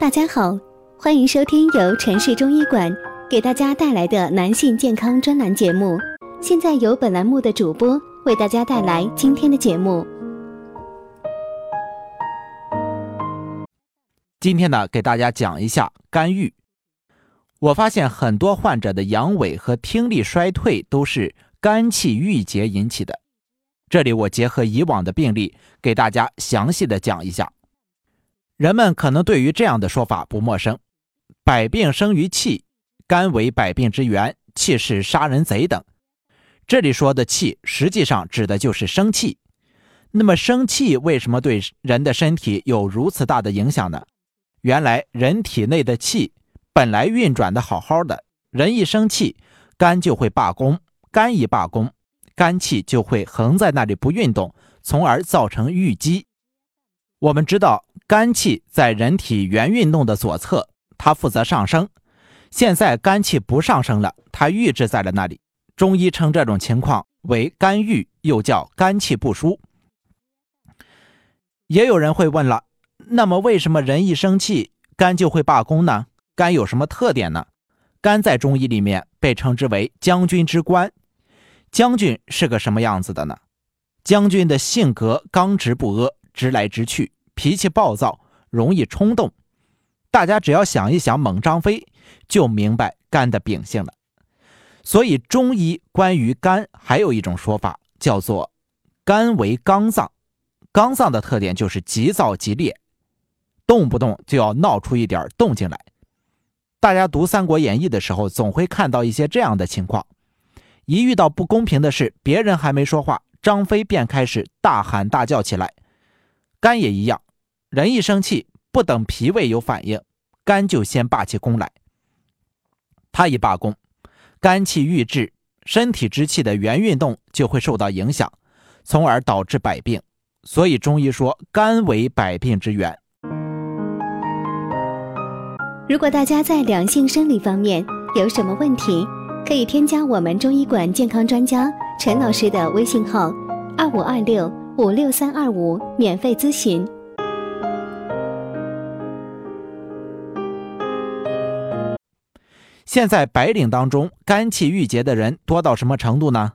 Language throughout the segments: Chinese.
大家好，欢迎收听由城市中医馆给大家带来的男性健康专栏节目。现在由本栏目的主播为大家带来今天的节目。今天呢，给大家讲一下肝郁。我发现很多患者的阳痿和听力衰退都是肝气郁结引起的。这里我结合以往的病例，给大家详细的讲一下。人们可能对于这样的说法不陌生：“百病生于气，肝为百病之源，气是杀人贼等。”这里说的气，实际上指的就是生气。那么生气为什么对人的身体有如此大的影响呢？原来人体内的气本来运转的好好的，人一生气，肝就会罢工，肝一罢工。肝气就会横在那里不运动，从而造成郁积。我们知道，肝气在人体原运动的左侧，它负责上升。现在肝气不上升了，它郁滞在了那里。中医称这种情况为肝郁，又叫肝气不舒。也有人会问了，那么为什么人一生气，肝就会罢工呢？肝有什么特点呢？肝在中医里面被称之为将军之官。将军是个什么样子的呢？将军的性格刚直不阿，直来直去，脾气暴躁，容易冲动。大家只要想一想猛张飞，就明白肝的秉性了。所以中医关于肝还有一种说法，叫做肝为刚脏。刚脏的特点就是急躁急烈，动不动就要闹出一点动静来。大家读《三国演义》的时候，总会看到一些这样的情况。一遇到不公平的事，别人还没说话，张飞便开始大喊大叫起来。肝也一样，人一生气，不等脾胃有反应，肝就先罢起功来。他一罢工，肝气郁滞，身体之气的原运动就会受到影响，从而导致百病。所以中医说，肝为百病之源。如果大家在两性生理方面有什么问题，可以添加我们中医馆健康专家陈老师的微信号：二五二六五六三二五，免费咨询。现在白领当中肝气郁结的人多到什么程度呢？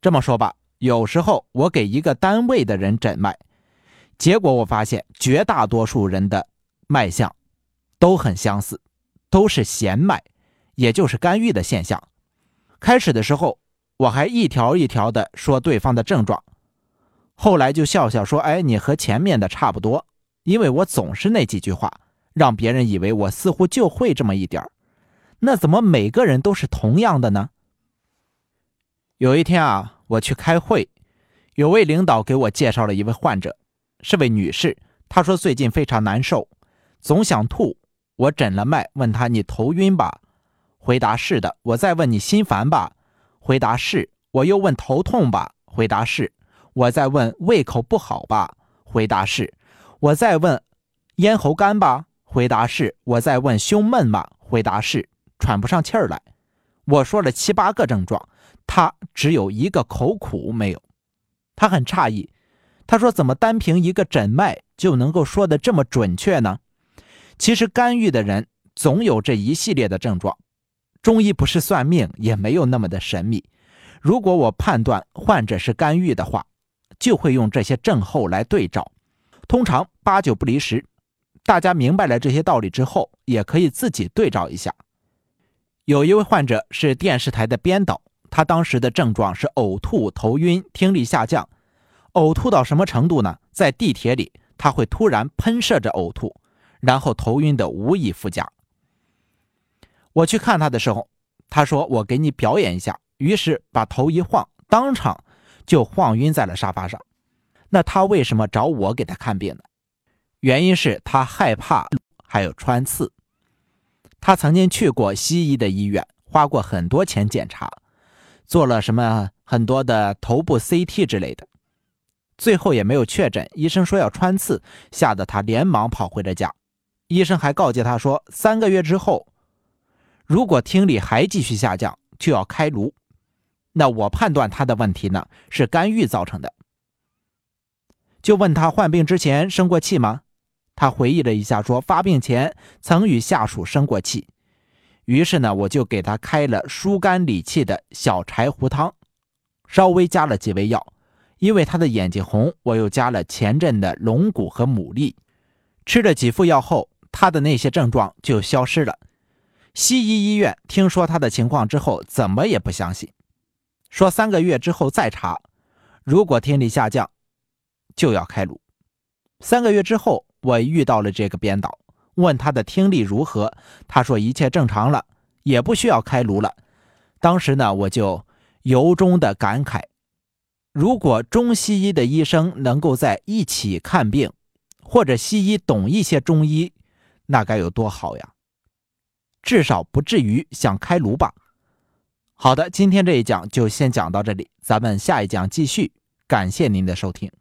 这么说吧，有时候我给一个单位的人诊脉，结果我发现绝大多数人的脉象都很相似，都是弦脉，也就是肝郁的现象。开始的时候，我还一条一条的说对方的症状，后来就笑笑说：“哎，你和前面的差不多。”因为我总是那几句话，让别人以为我似乎就会这么一点儿。那怎么每个人都是同样的呢？有一天啊，我去开会，有位领导给我介绍了一位患者，是位女士。她说最近非常难受，总想吐。我诊了脉，问她：“你头晕吧？”回答是的，我再问你心烦吧？回答是。我又问头痛吧？回答是。我再问胃口不好吧？回答是。我再问咽喉干吧？回答是。我再问胸闷吧？回答是。喘不上气儿来。我说了七八个症状，他只有一个口苦没有。他很诧异，他说：“怎么单凭一个诊脉就能够说的这么准确呢？”其实肝郁的人总有这一系列的症状。中医不是算命，也没有那么的神秘。如果我判断患者是肝郁的话，就会用这些症候来对照，通常八九不离十。大家明白了这些道理之后，也可以自己对照一下。有一位患者是电视台的编导，他当时的症状是呕吐、头晕、听力下降。呕吐到什么程度呢？在地铁里，他会突然喷射着呕吐，然后头晕的无以复加。我去看他的时候，他说：“我给你表演一下。”于是把头一晃，当场就晃晕在了沙发上。那他为什么找我给他看病呢？原因是他害怕，还有穿刺。他曾经去过西医的医院，花过很多钱检查，做了什么很多的头部 CT 之类的，最后也没有确诊。医生说要穿刺，吓得他连忙跑回了家。医生还告诫他说，三个月之后。如果听力还继续下降，就要开颅。那我判断他的问题呢是肝郁造成的。就问他患病之前生过气吗？他回忆了一下，说发病前曾与下属生过气。于是呢，我就给他开了疏肝理气的小柴胡汤，稍微加了几味药。因为他的眼睛红，我又加了前阵的龙骨和牡蛎。吃了几副药后，他的那些症状就消失了。西医医院听说他的情况之后，怎么也不相信，说三个月之后再查，如果听力下降，就要开颅。三个月之后，我遇到了这个编导，问他的听力如何，他说一切正常了，也不需要开颅了。当时呢，我就由衷的感慨。如果中西医的医生能够在一起看病，或者西医懂一些中医，那该有多好呀！至少不至于想开颅吧。好的，今天这一讲就先讲到这里，咱们下一讲继续。感谢您的收听。